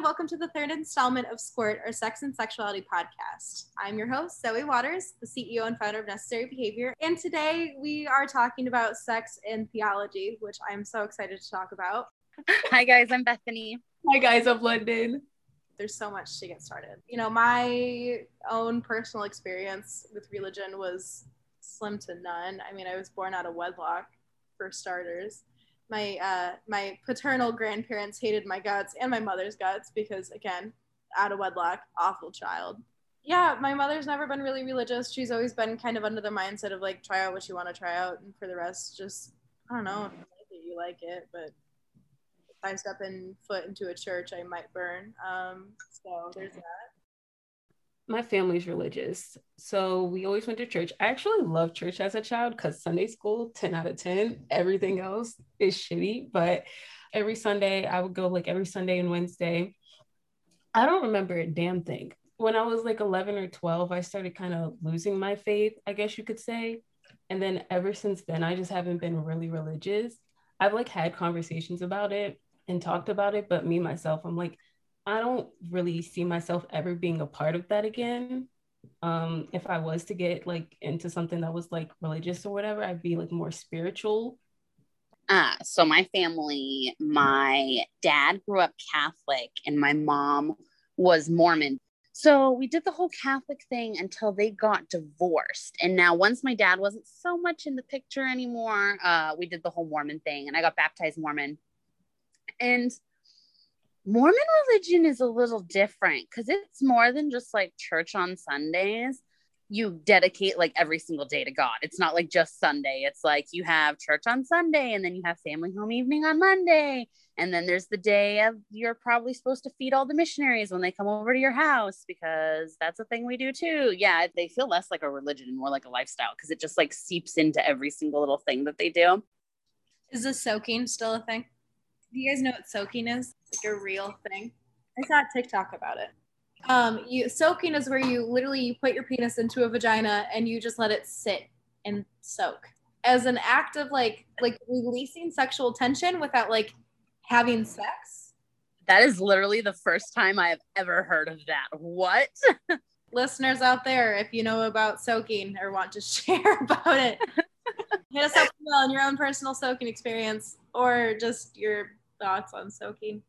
everyone. Welcome to the third installment of Squirt, our sex and sexuality podcast. I'm your host, Zoe Waters, the CEO and founder of Necessary Behavior. And today we are talking about sex and theology, which I'm so excited to talk about. Hi, guys. I'm Bethany. Hi, guys. I'm London. There's so much to get started. You know, my own personal experience with religion was slim to none. I mean, I was born out of wedlock, for starters my uh, my paternal grandparents hated my guts and my mother's guts because again out of wedlock awful child. Yeah my mother's never been really religious. She's always been kind of under the mindset of like try out what you want to try out and for the rest just i don't know if you like it, you like it but if i step in foot into a church i might burn. Um, so there's that my family's religious. So we always went to church. I actually loved church as a child because Sunday school, 10 out of 10. Everything else is shitty. But every Sunday, I would go like every Sunday and Wednesday. I don't remember a damn thing. When I was like 11 or 12, I started kind of losing my faith, I guess you could say. And then ever since then, I just haven't been really religious. I've like had conversations about it and talked about it, but me myself, I'm like, I don't really see myself ever being a part of that again. Um, if I was to get like into something that was like religious or whatever, I'd be like more spiritual. Uh, so my family, my dad grew up Catholic and my mom was Mormon. So we did the whole Catholic thing until they got divorced. And now, once my dad wasn't so much in the picture anymore, uh, we did the whole Mormon thing and I got baptized Mormon. And Mormon religion is a little different because it's more than just like church on Sundays. You dedicate like every single day to God. It's not like just Sunday. It's like you have church on Sunday and then you have family home evening on Monday. And then there's the day of you're probably supposed to feed all the missionaries when they come over to your house because that's a thing we do too. Yeah, they feel less like a religion and more like a lifestyle because it just like seeps into every single little thing that they do. Is the soaking still a thing? Do you guys know what soaking is? Like a real thing. I saw TikTok about it. Um, you soaking is where you literally you put your penis into a vagina and you just let it sit and soak as an act of like like releasing sexual tension without like having sex. That is literally the first time I have ever heard of that. What? Listeners out there, if you know about soaking or want to share about it, hit us up on your own personal soaking experience or just your thoughts on soaking.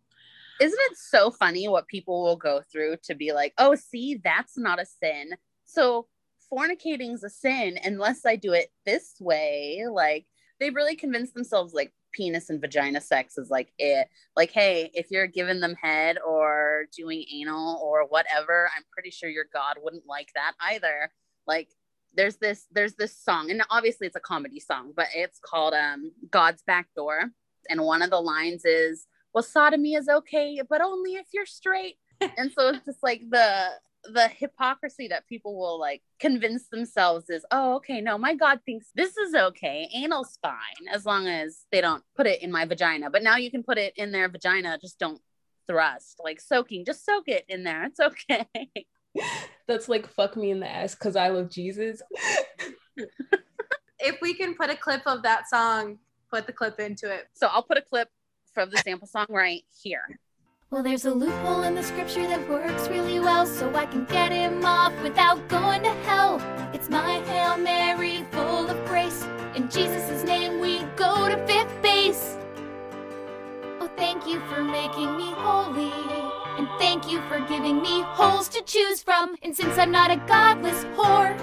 Isn't it so funny what people will go through to be like, oh, see, that's not a sin. So fornicating's a sin unless I do it this way. Like they really convince themselves like penis and vagina sex is like it. Like, hey, if you're giving them head or doing anal or whatever, I'm pretty sure your God wouldn't like that either. Like there's this there's this song and obviously it's a comedy song but it's called um god's back door and one of the lines is well sodomy is okay but only if you're straight. And so it's just like the the hypocrisy that people will like convince themselves is oh okay no my god thinks this is okay. Anal's fine as long as they don't put it in my vagina. But now you can put it in their vagina just don't thrust. Like soaking just soak it in there it's okay. That's like fuck me in the ass because i love jesus. If we can put a clip of that song put the clip into it. So I'll put a clip from the sample song right here. Well, there's a loophole in the scripture that works really well, so I can get him off without going to hell. It's my Hail Mary, full of grace. In Jesus' name, we go to fifth base. Oh, thank you for making me holy. And thank you for giving me holes to choose from. And since I'm not a godless whore,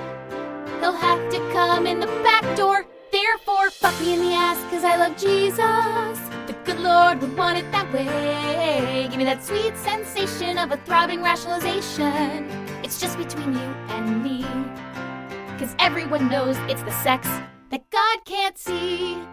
he'll have to come in the back door. Therefore, fuck me in the ass, cause I love Jesus. The good Lord would want it that way. Give me that sweet sensation of a throbbing rationalization. It's just between you and me. Cause everyone knows it's the sex that God can't see.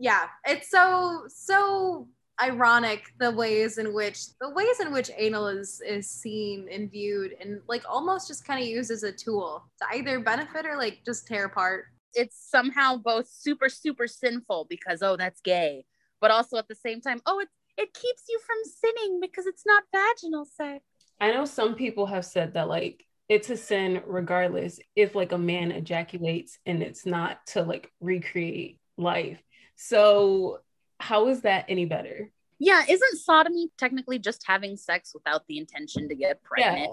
Yeah, it's so, so ironic the ways in which the ways in which anal is is seen and viewed and like almost just kind of used as a tool to either benefit or like just tear apart. It's somehow both super super sinful because oh that's gay but also at the same time oh it it keeps you from sinning because it's not vaginal sex. I know some people have said that like it's a sin regardless if like a man ejaculates and it's not to like recreate life. So how is that any better? Yeah, isn't sodomy technically just having sex without the intention to get pregnant?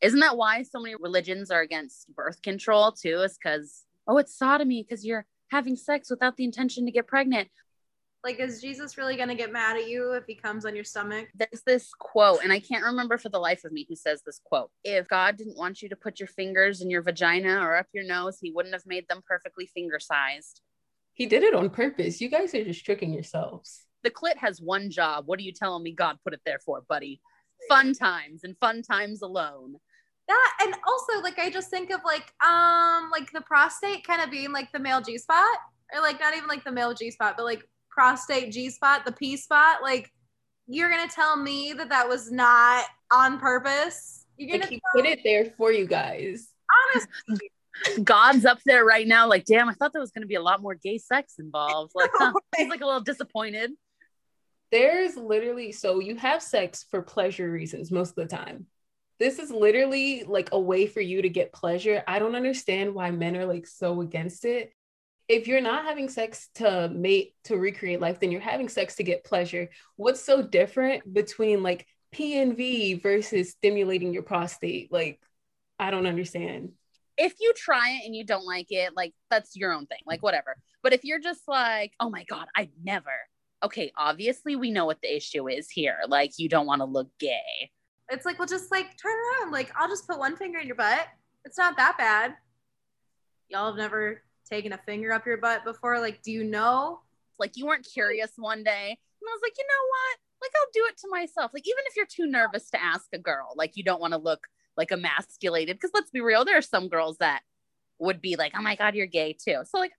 Isn't that why so many religions are against birth control too? Is because, oh, it's sodomy because you're having sex without the intention to get pregnant. Like, is Jesus really gonna get mad at you if he comes on your stomach? There's this quote, and I can't remember for the life of me who says this quote. If God didn't want you to put your fingers in your vagina or up your nose, he wouldn't have made them perfectly finger sized. He did it on purpose. You guys are just tricking yourselves. The clit has one job. What are you telling me God put it there for, buddy? Fun times and fun times alone. That and also like I just think of like um like the prostate kind of being like the male G spot or like not even like the male G spot but like prostate G spot the P spot like you're gonna tell me that that was not on purpose. You're gonna he tell put it there for you guys. honestly. God's up there right now, like, damn, I thought there was going to be a lot more gay sex involved. Like, huh, he's like a little disappointed. There's literally so you have sex for pleasure reasons most of the time. This is literally like a way for you to get pleasure. I don't understand why men are like so against it. If you're not having sex to mate to recreate life, then you're having sex to get pleasure. What's so different between like P and V versus stimulating your prostate? Like, I don't understand. If you try it and you don't like it, like, that's your own thing, like, whatever. But if you're just like, oh my God, I'd never. Okay, obviously, we know what the issue is here. Like, you don't want to look gay. It's like, well, just like turn around. Like, I'll just put one finger in your butt. It's not that bad. Y'all have never taken a finger up your butt before. Like, do you know? Like, you weren't curious one day. And I was like, you know what? Like, I'll do it to myself. Like, even if you're too nervous to ask a girl, like, you don't want to look like emasculated. Because let's be real, there are some girls that would be like, oh my God, you're gay too. So, like,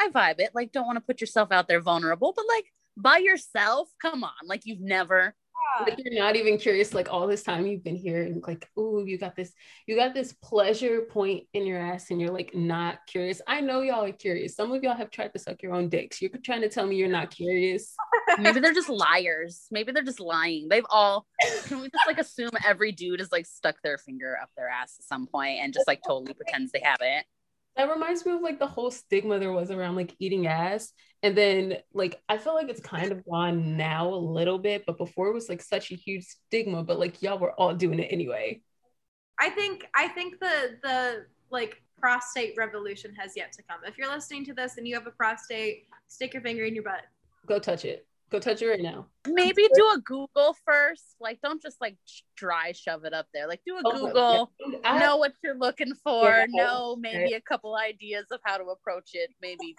I vibe it. Like, don't want to put yourself out there vulnerable, but like, by yourself, come on. Like, you've never like you're not even curious like all this time you've been here and like oh you got this you got this pleasure point in your ass and you're like not curious i know y'all are curious some of y'all have tried to suck your own dicks you're trying to tell me you're not curious maybe they're just liars. Maybe they're just lying. They've all can we just like assume every dude has like stuck their finger up their ass at some point and just like totally pretends they haven't. That reminds me of like the whole stigma there was around like eating ass and then like i feel like it's kind of gone now a little bit but before it was like such a huge stigma but like y'all were all doing it anyway I think I think the the like prostate revolution has yet to come. If you're listening to this and you have a prostate, stick your finger in your butt. go touch it go touch it right now Maybe do a Google first. Like don't just like dry shove it up there. Like do a Oh, Google. yeah. I- Know what you're looking for. Yeah. Know maybe a couple ideas of how to approach it. Maybe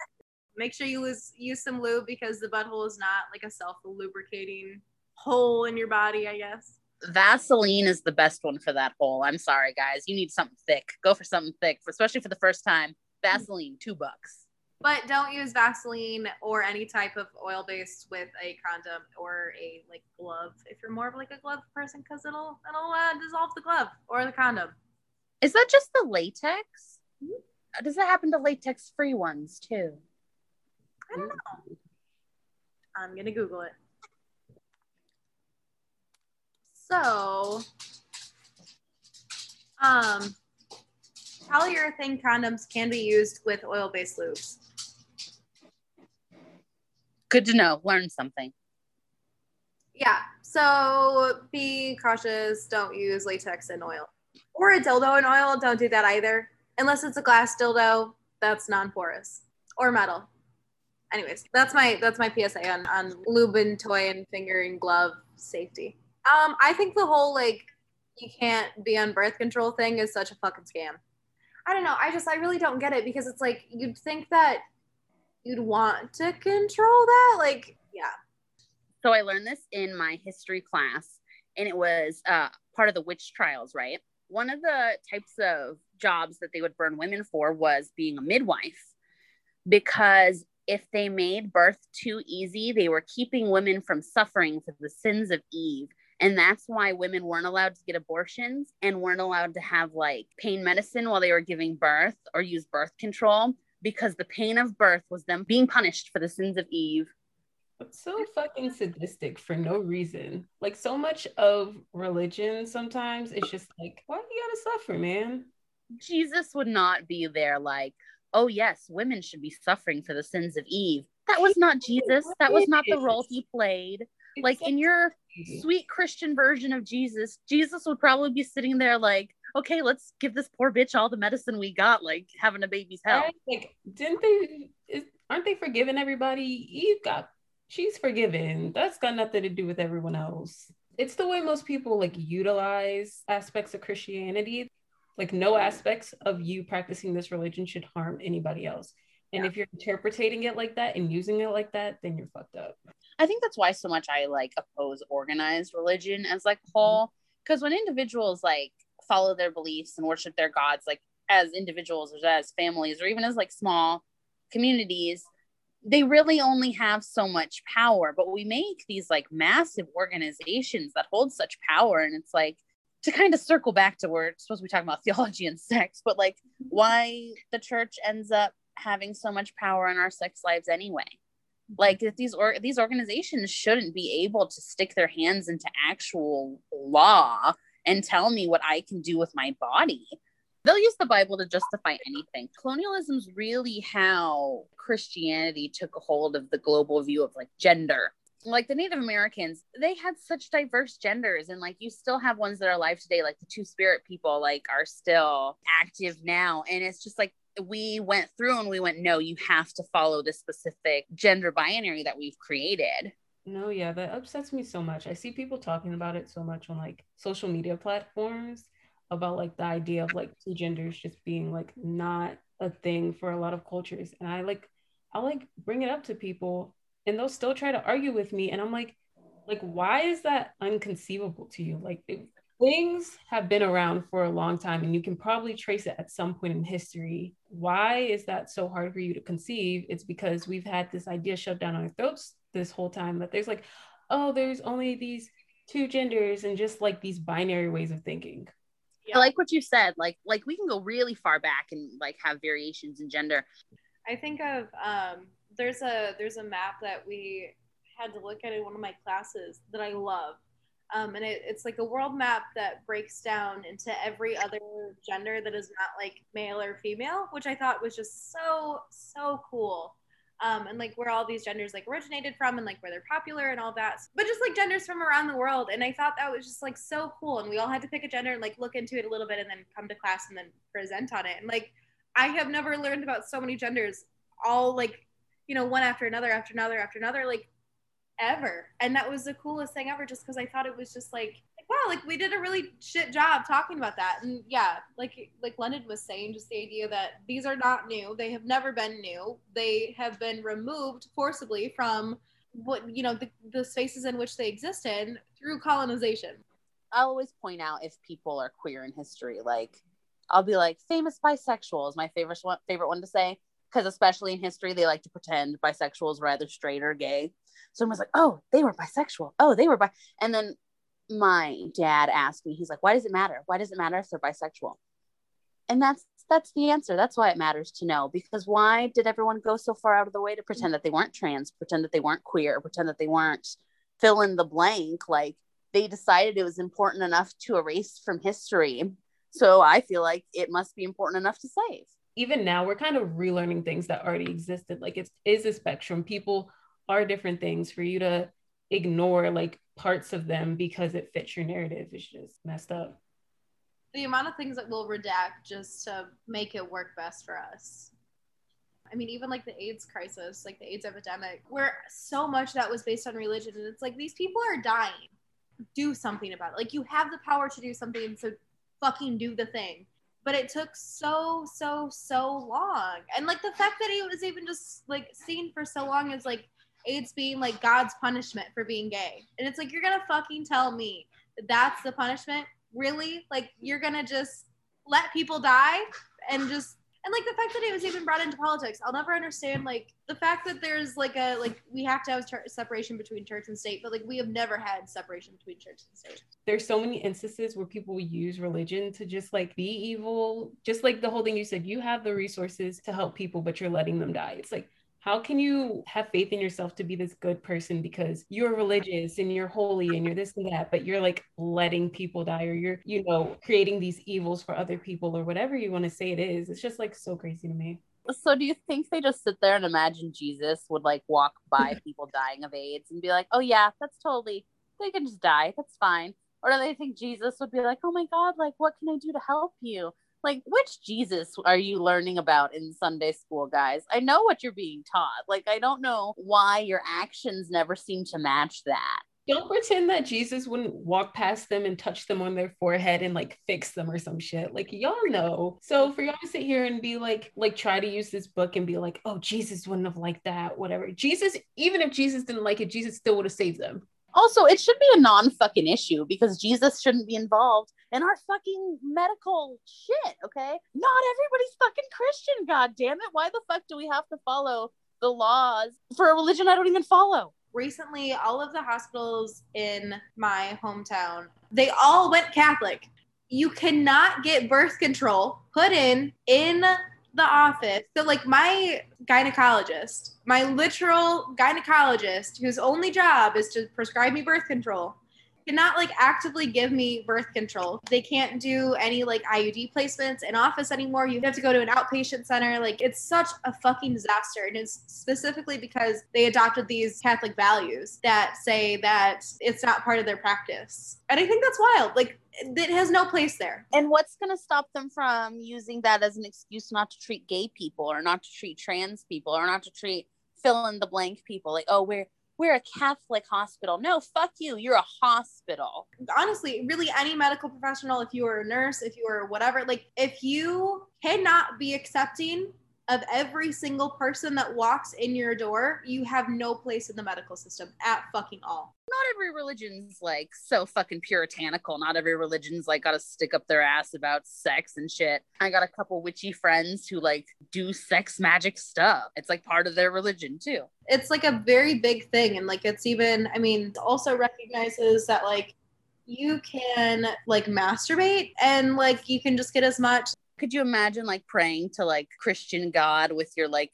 Make sure you use use some lube because the butthole is not like a self lubricating hole in your body. I guess. Vaseline is the best one for that hole. I'm sorry, guys. You need something thick. Go for something thick, especially for the first time. Mm-hmm. Vaseline, two bucks. But don't use Vaseline or any type of oil based with a condom or a like glove if you're more of like a glove person because it'll it'll uh, dissolve the glove or the condom. Is that just the latex? Uh, Does that happen to latex free ones too? I don't know. I'm gonna Google it. So, um, polyurethane condoms can be used with oil-based lubes. Good to know. Learn something. Yeah. So be cautious. Don't use latex and oil, or a dildo and oil. Don't do that either, unless it's a glass dildo that's non-porous or metal. Anyways, that's my that's my PSA on on lube and toy and finger and glove safety. Um, I think the whole like you can't be on birth control thing is such a fucking scam. I don't know. I just I really don't get it because it's like you'd think that you'd want to control that. Like, yeah. So I learned this in my history class, and it was uh, part of the witch trials, right? One of the types of jobs that they would burn women for was being a midwife, because if they made birth too easy, they were keeping women from suffering for the sins of Eve. And that's why women weren't allowed to get abortions and weren't allowed to have like pain medicine while they were giving birth or use birth control because the pain of birth was them being punished for the sins of Eve. It's so fucking sadistic for no reason. Like so much of religion sometimes it's just like, why do you gotta suffer, man? Jesus would not be there like, oh, yes, women should be suffering for the sins of Eve. That was not Jesus. That was not the role he played. like in your sweet Christian version of Jesus, Jesus would probably be sitting there like, okay, let's give this poor bitch all the medicine we got, like having a baby's hell. Right? Like, didn't they? Is, aren't they forgiving everybody? Eve got, she's forgiven. That's got nothing to do with everyone else. It's the way most people like utilize aspects of Christianity. Like, no aspects of you practicing this religion should harm anybody else. And yeah. if you're interpreting it like that and using it like that, then you're fucked up. I think that's why so much I like oppose organized religion as like mm-hmm. whole. Because when individuals like follow their beliefs and worship their gods, like as individuals or as families or even as like small communities, they really only have so much power. But we make these like massive organizations that hold such power. And it's like to kind of circle back to where it's supposed to be talking about theology and sex, but like why the church ends up having so much power in our sex lives anyway mm-hmm. like if these or these organizations shouldn't be able to stick their hands into actual law and tell me what i can do with my body. They'll use the bible to justify anything. Colonialism is really how christianity took a hold of the global view of like gender. Like the native americans they had such diverse genders and like you still have ones that are alive today like the two spirit people like are still active now. And it's just like we went through and we went, no, you have to follow this specific gender binary that we've created. No, yeah, that upsets me so much. I see people talking about it so much on like social media platforms about like the idea of like two genders just being like not a thing for a lot of cultures. And I like, I like bring it up to people and they'll still try to argue with me. And I'm like, like, why is that unconceivable to you? Like, it, things have been around for a long time and you can probably trace it at some point in history. Why is that so hard for you to conceive? It's because we've had this idea shoved down our throats this whole time that there's like, oh, there's only these two genders and just like these binary ways of thinking. Yeah. I like what you said. Like, like we can go really far back and like have variations in gender. I think of um, there's a there's a map that we had to look at in one of my classes that I love um, and it, it's like a world map that breaks down into every other gender that is not like male or female, which I thought was just so so cool. Um, and like where all these genders like originated from and like where they're popular and all that. But just like genders from around the world. And i thought that was just like so cool. And we all had to pick a gender and like look into it a little bit and then come to class and then present on it. And like i have never learned about so many genders all like you know one after another after another after another. Like ever. And that was the coolest thing ever just because I thought it was just like, like, wow, like we did a really shit job talking about that. And yeah, like like London was saying, just the idea that these are not new. They have never been new. They have been removed forcibly from what you know the, the spaces in which they existed through colonization. I'll always point out if people are queer in history, like I'll be like famous bisexual is my favorite one favorite one to say because especially in history they like to pretend bisexuals were either straight or gay someone was like, oh, they were bisexual. Oh, they were bi. And then my dad asked me, he's like, why does it matter? Why does it matter if they're bisexual? And that's that's the answer. That's why it matters to know. Because why did everyone go so far out of the way to pretend that they weren't trans, pretend that they weren't queer, pretend that they weren't fill in the blank? Like they decided it was important enough to erase from history. So I feel like it must be important enough to save. Even now, we're kind of relearning things that already existed. Like it is a spectrum. People are different things for you to ignore like parts of them because it fits your narrative is just messed up. The amount of things that we'll redact just to make it work best for us. I mean, even like the AIDS crisis, like the AIDS epidemic, where so much that was based on religion. And it's like these people are dying. Do something about it. Like you have the power to do something, so fucking do the thing. But it took so, so, so long. And like the fact that he was even just like seen for so long is like AIDS being like God's punishment for being gay. And it's like, you're to fucking tell me that that's the punishment? Really? Like, you're to just let people die and just and like the fact that it was even brought into politics i'll never understand like the fact that there's like a like we have to have separation between church and state but like we have never had separation between church and state. There's so many instances where people use religion to just like be evil just like the whole thing you said you have the resources to help people but you're letting them die. It's like how can you have faith in yourself to be this good person because you're religious and you're holy and you're this and that but you're like letting people die or you're you know creating these evils for other people or whatever you want to say it is it's just like so crazy to me So do you think they just sit there and imagine Jesus would like walk by people dying of AIDS and be like, "Oh yeah, that's totally they can just die. That's fine." Or do they think Jesus would be like, "Oh my god, like what can I do to help you?" Like which Jesus are you learning about in Sunday school, guys? I know what you're being taught. Like I don't know why your actions never seem to match that. Don't pretend that Jesus wouldn't walk past them and touch them on their forehead and like fix them or some shit. Like y'all know. So for y'all to sit here and be like, like try to use this book and be like, oh, Jesus wouldn't have liked that, whatever. Jesus, even if Jesus didn't like it, Jesus still would have saved them. Also, it should be a non fucking issue because Jesus shouldn't be involved in our fucking medical shit, okay? Not everybody's fucking Christian, god damn it. Why the fuck do we have to follow the laws for a religion I don't even follow? recently all of the hospitals in my hometown they all went catholic you cannot get birth control put in in the office. So like my gynecologist my literal gynecologist whose only job is to prescribe me birth control cannot like actively give me birth control. They can't do any like IUD placements in office anymore. You have to go to an outpatient center. Like it's such a fucking disaster. And it's specifically because they adopted these Catholic values that say that it's not part of their practice. And I think that's wild. Like it has no place there. And what's going to stop them from using that as an excuse not to treat gay people or not to treat trans people or not to treat fill in the blank people? Like, oh, we're we're a Catholic hospital. No, fuck you. You're a hospital. Honestly, really, any medical professional, if you are a nurse, if you are whatever, like if you cannot be accepting of every single person that walks in your door, you have no place in the medical system at fucking all. Not every religion's like so fucking puritanical. Not every religion's like got to stick up their ass about sex and shit. I got a couple witchy friends who like do sex magic stuff. It's like part of their religion too. It's like a very big thing. And like it's even, I mean, also recognizes that like you can like masturbate and like you can just get as much could you imagine like praying to like Christian God with your like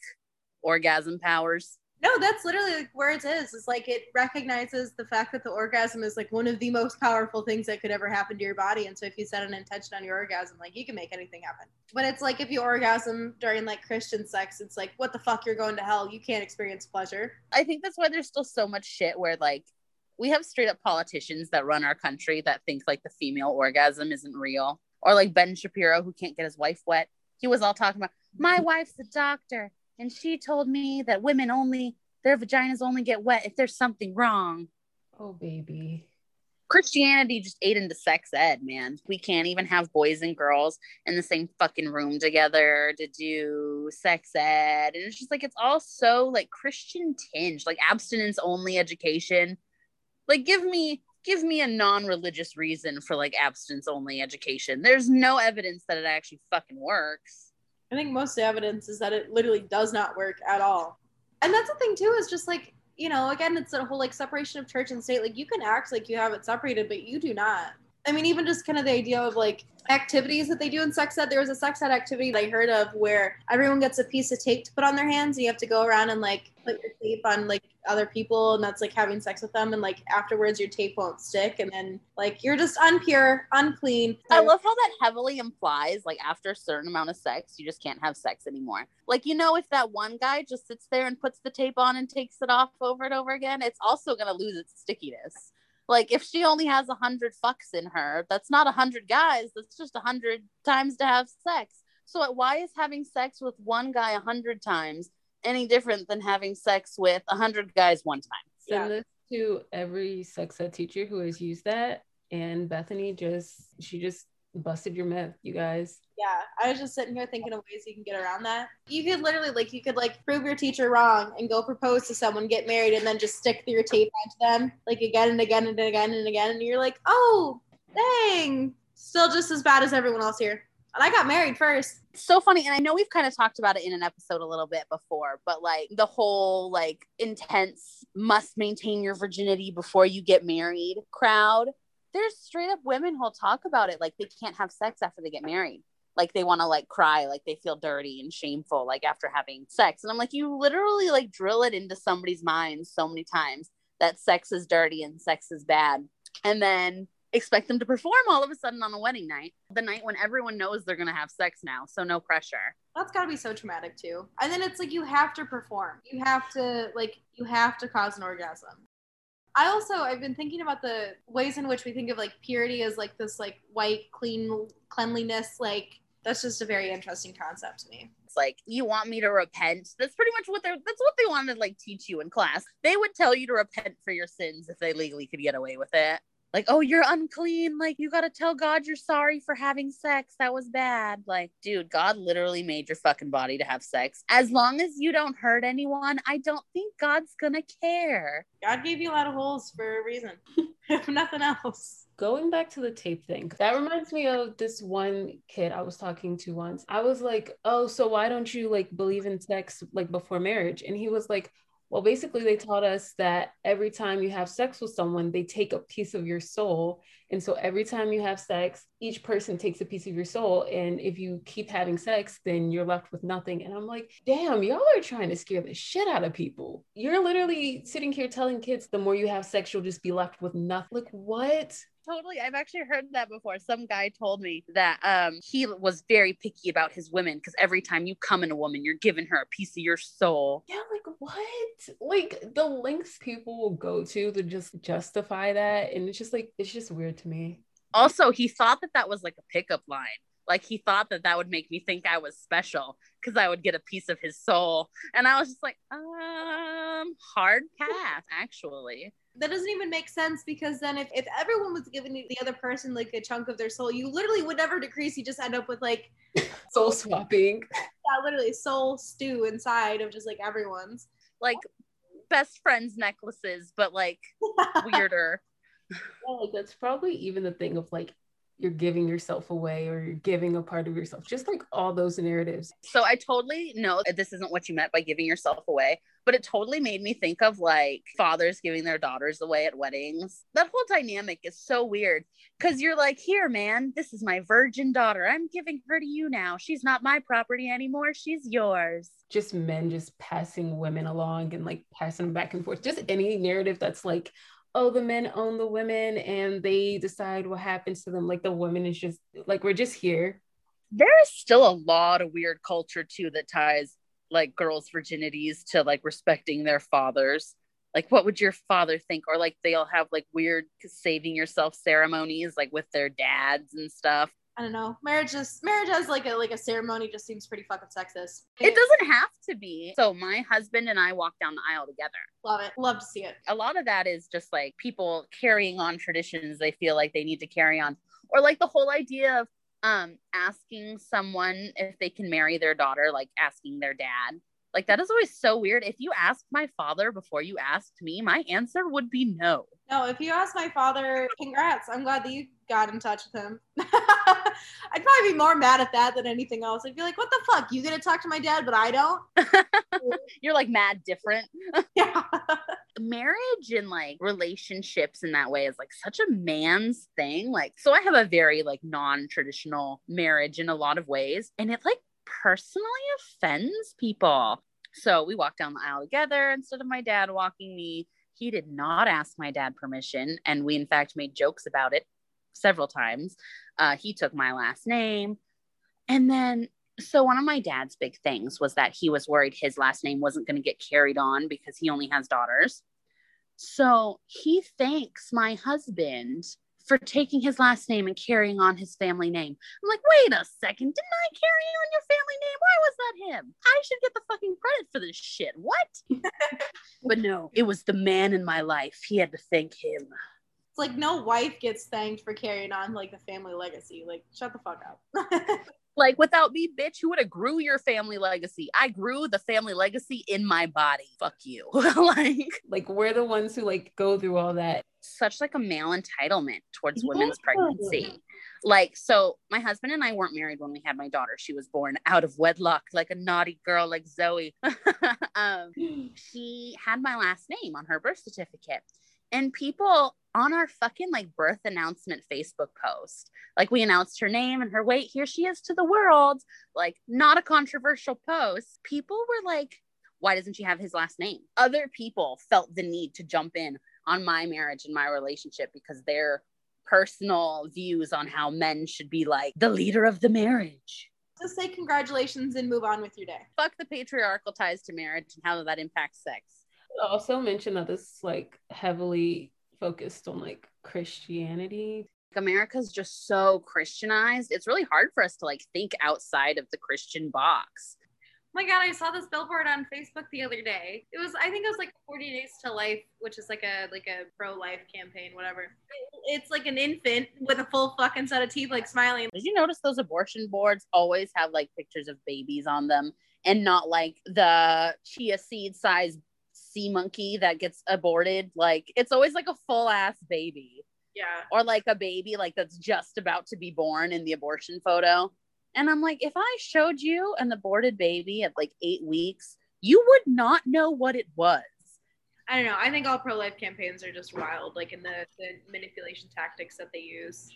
orgasm powers? No, that's literally like where it is. It's like it recognizes the fact that the orgasm is like one of the most powerful things that could ever happen to your body. And so if you set an intention on your orgasm, like you can make anything happen. But it's like if you orgasm during like Christian sex, it's like, what the fuck, you're going to hell. You can't experience pleasure. I think that's why there's still so much shit where like we have straight up politicians that run our country that think like the female orgasm isn't real or like Ben Shapiro who can't get his wife wet. He was all talking about my wife's a doctor and she told me that women only their vaginas only get wet if there's something wrong. Oh baby. Christianity just ate into sex ed, man. We can't even have boys and girls in the same fucking room together to do sex ed. And it's just like, it's all so like Christian tinge, like abstinence only education. Like, give me give me a non-religious reason for like abstinence only education. There's no evidence that it actually fucking works. I think most evidence is that it literally does not work at all. And that's the thing too, is just like, you know, again, it's a whole like separation of church and state. Like you can act like you have it separated, but you do not. I mean, even just kind of the idea of like activities that they do in sex ed. There was a sex ed activity that I heard of where everyone gets a piece of tape to put on their hands. And you have to go around and like put your tape on like other people, and that's like having sex with them. And like afterwards, your tape won't stick, and then like you're just unpure, unclean. I love how that heavily implies like after a certain amount of sex, you just can't have sex anymore. Like you know, if that one guy just sits there and puts the tape on and takes it off over and over again, it's also gonna lose its stickiness. Like if she only has a hundred fucks in her, that's not a hundred guys. That's just a hundred times to have sex. So why is having sex with one guy a hundred times any different than having sex with a hundred guys one time? Send yeah. this to every sex ed teacher who has used that. And Bethany just she just busted your myth, you guys. Yeah, I was just sitting here thinking of ways you can get around that. You could literally like you could like prove your teacher wrong and go propose to someone, get married, and then just stick your tape onto them like again and again and again and again, and you're like, oh, dang, still just as bad as everyone else here. And I got married first. So funny. And I know we've kind of talked about it in an episode a little bit before, but like the whole like intense must maintain your virginity before you get married crowd there's straight up women who'll talk about it like they can't have sex after they get married like they want to like cry like they feel dirty and shameful like after having sex and i'm like you literally like drill it into somebody's mind so many times that sex is dirty and sex is bad and then expect them to perform all of a sudden on a wedding night, the night when everyone knows they're gonna have sex now, so no pressure. That's gotta be so traumatic too. And then it's like you have to perform. You have to like you have to cause an orgasm. I also I've been thinking about the ways in which we think of like purity as like this like white clean cleanliness like that's just a very interesting concept to me. It's like you want me to repent. That's pretty much what they're that's what they wanted to like teach you in class. They would tell you to repent for your sins if they legally could get away with it. Like, oh, you're unclean. Like, you got to tell God you're sorry for having sex. That was bad. Like, dude, God literally made your fucking body to have sex. As long as you don't hurt anyone, I don't think God's gonna care. God gave you a lot of holes for a reason, if nothing else. Going back to the tape thing, that reminds me of this one kid I was talking to once. I was like, "Oh, so why don't you like believe in sex like before marriage?" And he was like, "Well, basically they taught us that every time you have sex with someone, they take a piece of your soul. And so every time you have sex, each person takes a piece of your soul, and if you keep having sex, then you're left with nothing." And I'm like, "Damn, y'all are trying to scare the shit out of people. You're literally sitting here telling kids the more you have sex, you'll just be left with nothing. Like, what?" Totally. I've actually heard that before. Some guy told me that um, he was very picky about his women because every time you come in a woman, you're giving her a piece of your soul. Yeah, like what? Like the lengths people will go to to just justify that. And it's just like, it's just weird to me. Also, he thought that that was like a pickup line. Like he thought that that would make me think I was special because I would get a piece of his soul. And I was just like, um, hard pass, actually. That doesn't even make sense because then if, if everyone was giving the other person like a chunk of their soul, you literally would never decrease. You just end up with like, Soul swapping. yeah, literally soul stew inside of just like everyone's. Like best friends necklaces, but like weirder. Yeah, like that's probably even the thing of like you're giving yourself away or you're giving a part of yourself. Just like all those narratives. So I totally know that this isn't what you meant by giving yourself away, but it totally made me think of like fathers giving their daughters away at weddings. That whole dynamic is so weird because you're like, here, man, this is my virgin daughter. I'm giving her to you now. She's not my property anymore. She's yours. Just men just passing women along and like passing them back and forth. Just any narrative that's like, oh, the men own the women and they decide what happens to them. Like the woman is just like, we're just here. There is still a lot of weird culture too that ties like girls' virginities to like respecting their fathers. Like, what would your father think? Or like they'll have like weird saving yourself ceremonies like with their dads and stuff. I don't know. Marriage is marriage as like a like a ceremony just seems pretty fucking sexist. It doesn't have to be. So my husband and I walk down the aisle together. Love it. Love to see it. A lot of that is just like people carrying on traditions they feel like they need to carry on. Or like the whole idea of um asking someone if they can marry their daughter, like asking their dad. Like that is always so weird. If you asked my father before you asked me, my answer would be no. No, if you ask my father, congrats. I'm glad that you got in touch with him. I'd probably be more mad at that than anything else. I'd be like, what the fuck? You get to talk to my dad, but I don't? You're like mad different. yeah. marriage and like relationships in that way is like such a man's thing. Like, so I have a very like non traditional marriage in a lot of ways, and it like personally offends people. So we walked down the aisle together instead of my dad walking me. He did not ask my dad permission, and we in fact made jokes about it several times. Uh, he took my last name. And then, so one of my dad's big things was that he was worried his last name wasn't going to get carried on because he only has daughters. So he thanks my husband for taking his last name and carrying on his family name. I'm like, wait a second, didn't I carry on your family name? Why was that him? I should get the fucking credit for this shit. What? but no, it was the man in my life. He had to thank him. It's like no wife gets thanked for carrying on like the family legacy. Like, shut the fuck up. Like without me, bitch, who would have grew your family legacy? I grew the family legacy in my body. Fuck you. like Like we're the ones who like go through all that. such like a male entitlement towards women's pregnancy. Like, so my husband and I weren't married when we had my daughter. She was born out of wedlock, like a naughty girl, like Zoe. um, she had my last name on her birth certificate. And people on our fucking like birth announcement Facebook post, like we announced her name and her weight, here she is to the world, like not a controversial post. People were like, why doesn't she have his last name? Other people felt the need to jump in on my marriage and my relationship because they're personal views on how men should be like the leader of the marriage. Just say congratulations and move on with your day. Fuck the patriarchal ties to marriage and how that impacts sex. Also mention that this is like heavily focused on like Christianity. America's just so Christianized. It's really hard for us to like think outside of the Christian box. Oh my god, I saw this billboard on Facebook the other day. It was I think it was like 40 days to life, which is like a like a pro-life campaign, whatever. It's like an infant with a full fucking set of teeth like smiling. Did you notice those abortion boards always have like pictures of babies on them and not like the chia seed size sea monkey that gets aborted? Like it's always like a full ass baby Yeah. or like a baby like that's just about to be born in the abortion photo. And I'm like, if I showed you an aborted baby at like eight weeks, you would not know what it was. I don't know. I think all pro-life campaigns are just wild, like in the, the manipulation tactics that they use.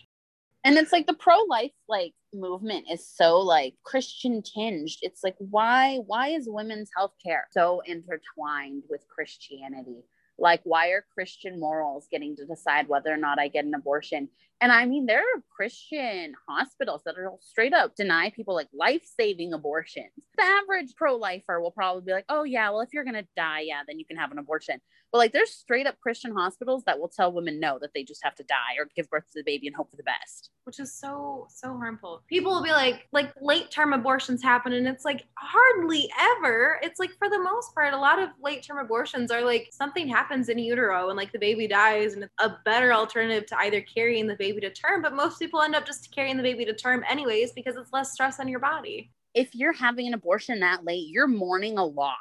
And it's like the pro-life like movement is so like Christian tinged. It's like why why is women's health care so intertwined with Christianity? Like why are Christian morals getting to decide whether or not I get an abortion? And I mean there are Christian hospitals that are straight up deny people like life-saving abortions. The average pro-lifer will probably be like, "Oh yeah, well if you're to die, yeah, then you can have an abortion." But like there's straight up Christian hospitals that will tell women no that they just have to die or give birth to the baby and hope for the best. which is so so harmful. People will be like like late term abortions happen and it's like hardly ever. It's like for the most part a lot of late term abortions are like something happens in utero and like the baby dies and it's a better alternative to either carrying the baby to term, but most people end up just carrying the baby to term anyways because it's less stress on your body. If you're having an abortion that late, you're mourning a loss.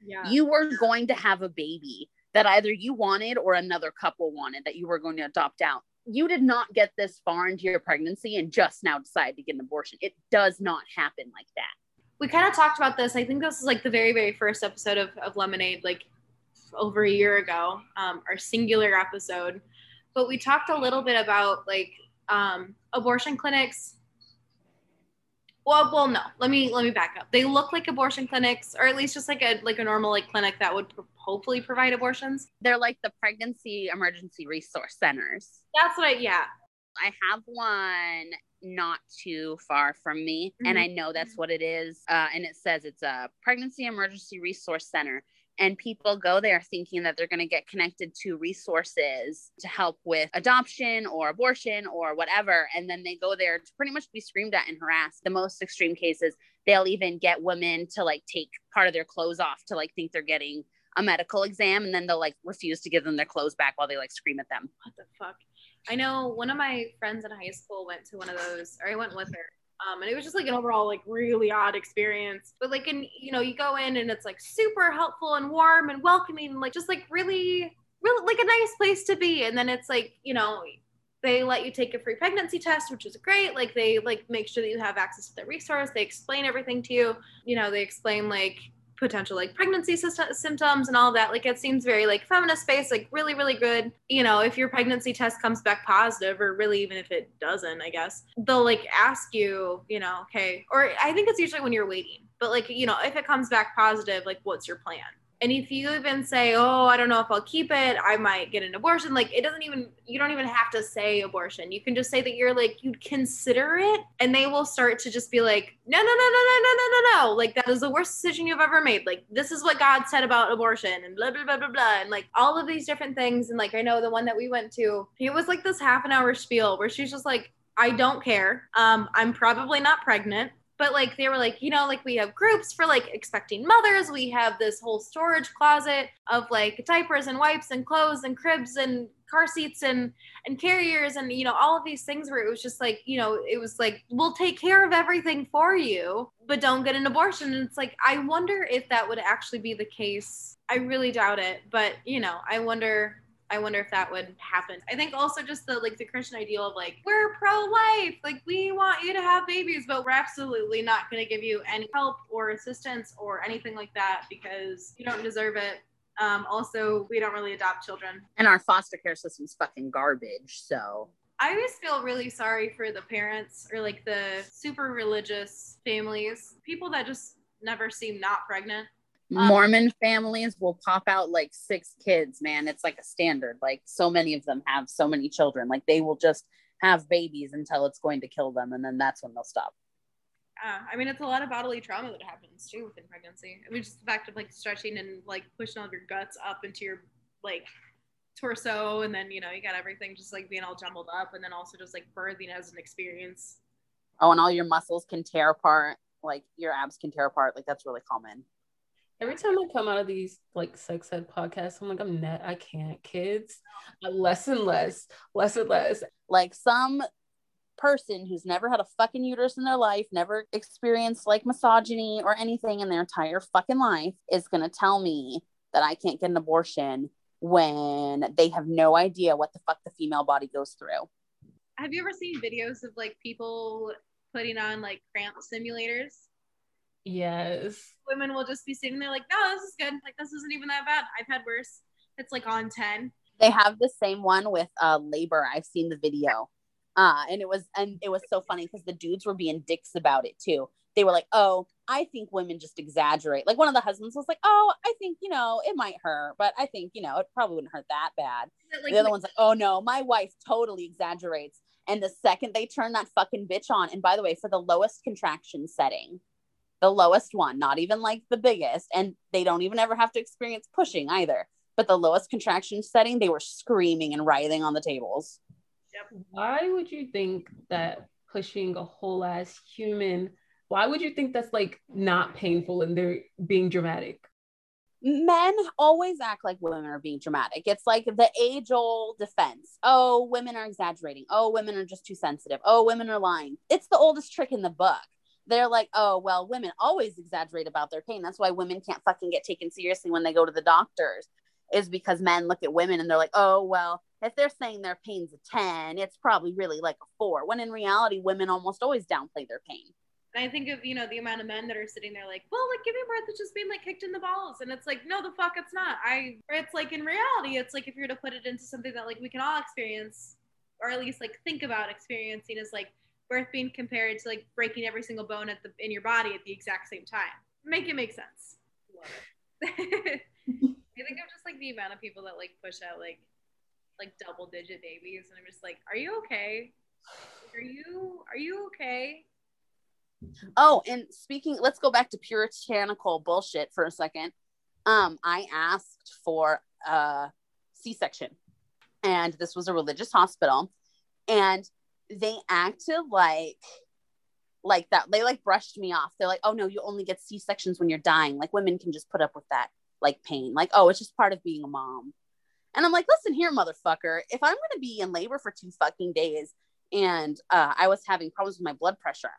Yeah. You were going to have a baby that either you wanted or another couple wanted that you were going to adopt out. You did not get this far into your pregnancy and just now decide to get an abortion. It does not happen like that. we kind of talked about this. I think this is like the very, very first episode of, of Lemon-Aid, like over a year ago, um, our singular episode. But we talked a little bit about like um, abortion clinics. Well, well, no. Let me let me back up. They look like abortion clinics, or at least just like a like a normal like clinic that would pro- hopefully provide abortions. They're like the pregnancy emergency resource centers. That's what I yeah. I have one not too far from me, and I know that's what it is. Uh, and it says it's a pregnancy emergency resource center. And people go there thinking that they're going to get connected to resources to help with adoption or abortion or whatever. And then they go there to pretty much be screamed at and harassed. The most extreme cases, they'll even get women to like take part of their clothes off to like think they're getting a medical exam. And then they'll like refuse to give them their clothes back while they like scream at them. what the fuck? I know one of my friends in high school went to one of those, or I went with her. Um, and it was just like an overall like really odd experience. But like in you know, you go in and it's like super helpful and warm and welcoming, and like just like really, really like a nice place to be. And then it's like, you know, they let you take a free pregnancy test, which is great. Like they like make sure that you have access to the resource. They explain everything to you. You know, they explain like potential like pregnancy symptoms and all that. Like it seems very like feminist space, like really, really good. You know, if your pregnancy test comes back positive, or really even if it doesn't, I guess they'll like ask you, you know, okay, or I think it's usually when you're waiting, but like you know, if it comes back positive, like what's your plan? And if you even say, oh, I don't know if I'll keep it, I might get an abortion, like it doesn't even, you don't even have to say abortion. You can just say that you're like, you'd consider it. And they will start to just be like, no, no, no, no, no, no, no, no, no. Like that is the worst decision you've ever made. Like this is what God said about abortion and blah, blah, blah, blah, blah. And like all of these different things. And like, I know the one that we went to, it was like this half an hour spiel where she's just like, I don't care. Um, I'm probably not pregnant but like they were like you know like we have groups for like expecting mothers. We have this whole storage closet of like diapers and wipes and clothes and cribs and car seats and and carriers and you know all of these things where it was just like you know it was like we'll take care of everything for you but don't get an abortion. And it's like i wonder if that would actually be the case. I really doubt it but you know i wonder I wonder if that would happen. I think also just the like the Christian ideal of like we're pro-life, like we want you to have babies, but we're absolutely not going to give you any help or assistance or anything like that because you don't deserve it. Um, also, we don't really adopt children. And our foster care system's fucking garbage. So I always feel really sorry for the parents or like the super religious families, people that just never seem not pregnant. Um, Mormon families will pop out like six kids, man. It's like a standard. Like so many of them have so many children. Like they will just have babies until it's going to kill them, and then that's when they'll stop. Uh, I mean, it's a lot of bodily trauma that happens too within pregnancy. I mean, just the fact of like stretching and like pushing all of your guts up into your like torso, and then you know you got everything just like being all jumbled up, and then also just like birthing as an experience. Oh, and all your muscles can tear apart. Like your abs can tear apart. Like that's really common. Every time I come out of these like sex ed podcasts, I'm like, I'm net, I can't. Kids, less and less, less and less. Like some person who's never had a fucking uterus in their life, never experienced like misogyny or anything in their entire fucking life is going to tell me that I can't get an abortion when they have no idea what the fuck the female body goes through. Have you ever seen videos of like people putting on like cramp simulators? Yes. Women will just be sitting there like, no, this is good. Like this isn't even that bad. I've had worse. It's like on ten. They have the same one with uh, labor. I've seen the video. Uh, and it was and it was so funny because the dudes were being dicks about it too. They were like, "Oh, I think women just exaggerate." Like one of the husbands was like, "Oh, I think you know it might hurt, but I think you know it probably wouldn't hurt that bad." Like, the other one's like, "Oh no, my wife totally exaggerates." And the second they turn that fucking bitch on, and by the way, for the lowest contraction setting, the lowest one, not even like the biggest, and they don't even ever have to experience pushing either. But the lowest contraction setting, they were screaming and writhing on the tables. Why would you think that pushing a whole ass human? Why would you think that's like not painful and they're being dramatic? men always act like women are being dramatic. It's like the age old defense. Oh, women are exaggerating. Oh, women are just too sensitive. Oh, women are lying. It's the oldest trick in the book. They're like, oh, well, women always exaggerate about their pain. That's why women can't fucking get taken seriously when they go to the doctors, is because men look at women and they're like, oh, well, if they're saying their pain's a 10, it's probably really like a four. When in reality, women almost always downplay their pain. And I think of you know the amount of men that are sitting there like, well, like giving birth is just being like kicked in the balls, and it's like, no, the fuck, it's not. I, it's like in reality, it's like if you're to put it into something that like we can all experience, or at least like think about experiencing, is like birth being compared to like breaking every single bone at the in your body at the exact same time. Make it make sense. I think of just like the amount of people that like push out like like double digit babies, and I'm just like, are you okay? Are you are you okay? Oh, and speaking, let's go back to puritanical bullshit for a second. Um, I asked for a C-section, and this was a religious hospital, and they acted like like that. They like brushed me off. They're like, "Oh no, you only get C-sections when you're dying. Like women can just put up with that like pain. Like, oh, it's just part of being a mom." And I'm like, "Listen here, motherfucker. If I'm going to be in labor for two fucking days and uh, I was having problems with my blood pressure,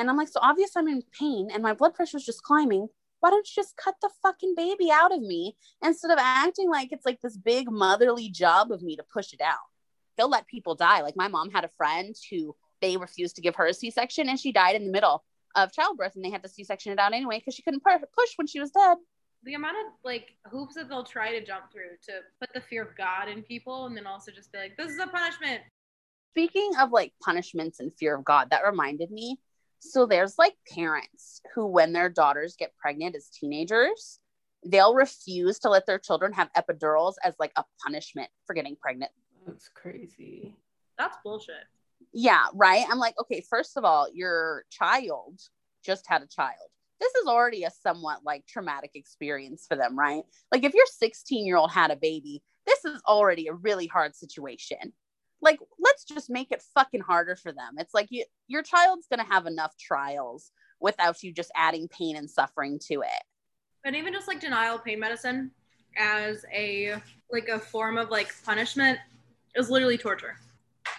and I'm like, so obvious I'm in pain and my blood pressure is just climbing. Why don't you just cut the fucking baby out of me instead of acting like it's like this big motherly job of me to push it out? They'll let people die. Like my mom had a friend who they refused to give her a C section and she died in the middle of childbirth and they had to C section it out anyway because she couldn't push when she was dead. the amount of like hoops that they'll try to jump through to put the fear of God in people and then also just be like, this is a punishment. Speaking of like punishments and fear of God, that reminded me. So there's like parents who, when their daughters get pregnant as teenagers, they'll refuse to let their children have epidurals as like a punishment for getting pregnant. That's crazy. That's bullshit. Yeah, right. I'm like, okay, first of all, your child just had a child. This is already a somewhat like traumatic experience for them, right? Like if your 16 year old had a baby, this is already a really hard situation. Like, let's just make it fucking harder for them. It's like you, your child's gonna have enough trials without you just adding pain and suffering to it. But even just like denial of pain medicine as a like a form of like punishment is literally torture.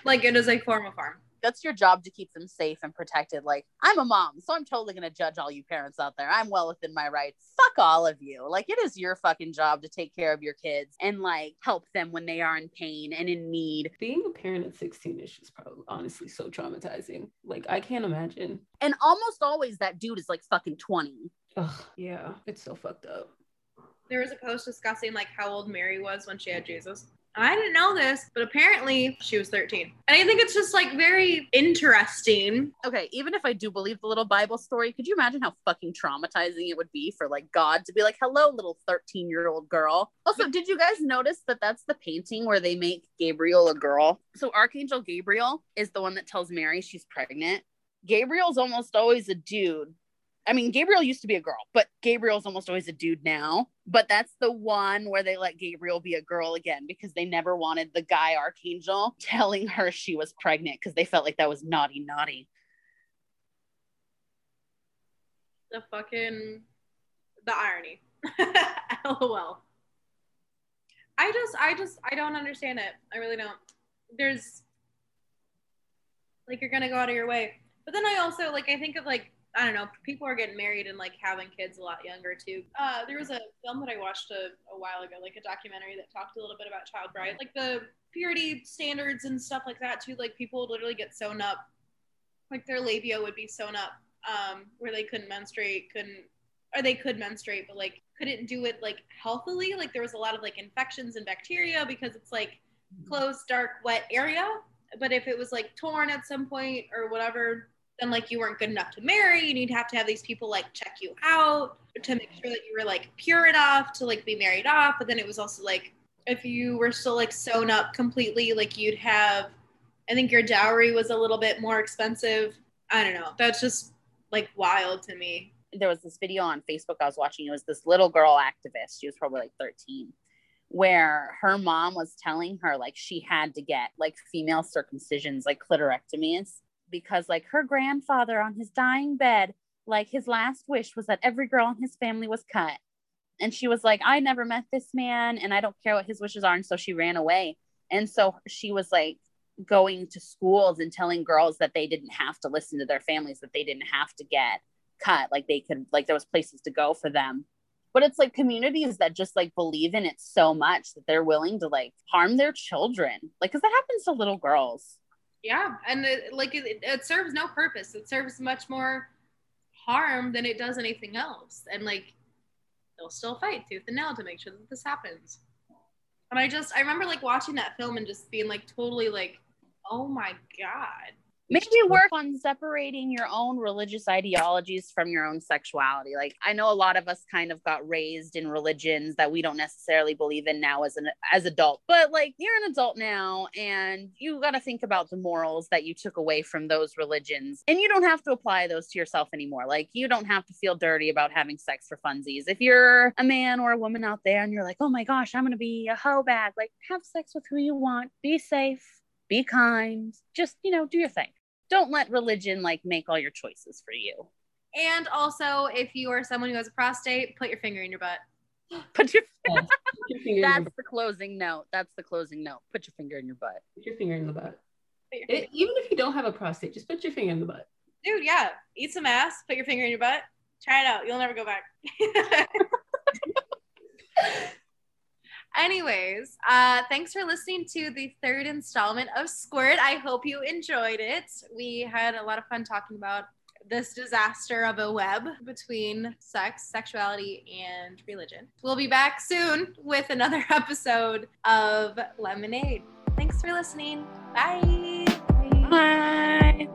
Like it is a form of harm. That's your job to keep them safe and protected. Like, I'm a mom, so I'm totally gonna judge all you parents out there. I'm well within my rights. Fuck all of you. Like, it is your fucking job to take care of your kids and like help them when they are in pain and in need. Being a parent at 16 is just probably honestly so traumatizing. Like I can't imagine. And almost always that dude is like fucking 20. Ugh, yeah, it's so fucked up. There was a post discussing like how old Mary was when she had Jesus. I didn't know this, but apparently she was 13. And I think it's just like very interesting. Okay, even if I do believe the little Bible story, could you imagine how fucking traumatizing it would be for like God to be like, hello, little 13 year old girl? Also, did you guys notice that that's the painting where they make Gabriel a girl? So Archangel Gabriel is the one that tells Mary she's pregnant. Gabriel's almost always a dude. I mean, Gabriel used to be a girl, but Gabriel's almost always a dude now. But that's the one where they let Gabriel be a girl again because they never wanted the guy archangel telling her she was pregnant because they felt like that was naughty, naughty. The fucking the irony. LOL. I just I just I don't understand it. I really don't. There's like you're gonna go out of your way. But then I also like I think of like I don't know, people are getting married and like having kids a lot younger too. Uh, there was a film that I watched a, a while ago, like a documentary that talked a little bit about child bride, like the purity standards and stuff like that too. Like people would literally get sewn up, like their labia would be sewn up, um, where they couldn't menstruate, couldn't, or they could menstruate, but like couldn't do it like healthily. Like there was a lot of like infections and bacteria because it's like closed, dark, wet area. But if it was like torn at some point or whatever, then like you weren't good enough to marry and you'd have to have these people like check you out to make sure that you were like pure enough to like be married off. But then it was also like if you were still like sewn up completely like you'd have i think your dowry was a little bit more expensive. I don't know. That's just like wild to me. There was this video on facebook i was watching. It was this little girl activist. She was probably like 13 where her mom was telling her like she had to get like female circumcisions like clitorectomies because like her grandfather on his dying bed like his last wish was that every girl in his family was cut. And she was like i never met this man and i don't care what his wishes are. And so she ran away. And so she was like going to schools and telling girls that they didn't have to listen to their families that they didn't have to get cut like they could like there was places to go for them. But it's like communities that just like believe in it so much that they're willing to like harm their children like because that happens to little girls yeah and it, like it, it serves no purpose. It serves much more harm than it does anything else. And like they'll still fight tooth and nail to make sure that this happens. And i just i remember like watching that film and just being like totally like oh my god maybe work. on separating your own religious ideologies from your own sexuality. Like i know a lot of us kind of got raised in religions that we don't necessarily believe in now as an as adult but like you're an adult now and you got to think about the morals that you took away from those religions and you don't have to apply those to yourself anymore. Like you don't have to feel dirty about having sex for funsies. If you're a man or a woman out there and you're like oh my gosh i'm gonna be a hoe bag like have sex with who you want. Be safe. Be kind. Just you know do your thing don't let religion like make all your choices for you. And also, if you are someone who has a prostate, put your finger in your butt. Put your, That's your butt. That's the closing note. That's the closing note. Put your finger in your butt. Put your finger in the butt. It, eh, even if you don't have a prostate, just put your finger in the butt. Dude, yeah. Eat some ass, put your finger in your butt. Try it out. You'll never go back. Anyways, uh, thanks for listening to the third installment of Squirt. I hope you enjoyed it. We had a lot of fun talking about this disaster of a web between sex, sexuality, and religion. We'll be back soon with another episode of Lemon-Aid. Thanks for listening. Bye. Bye.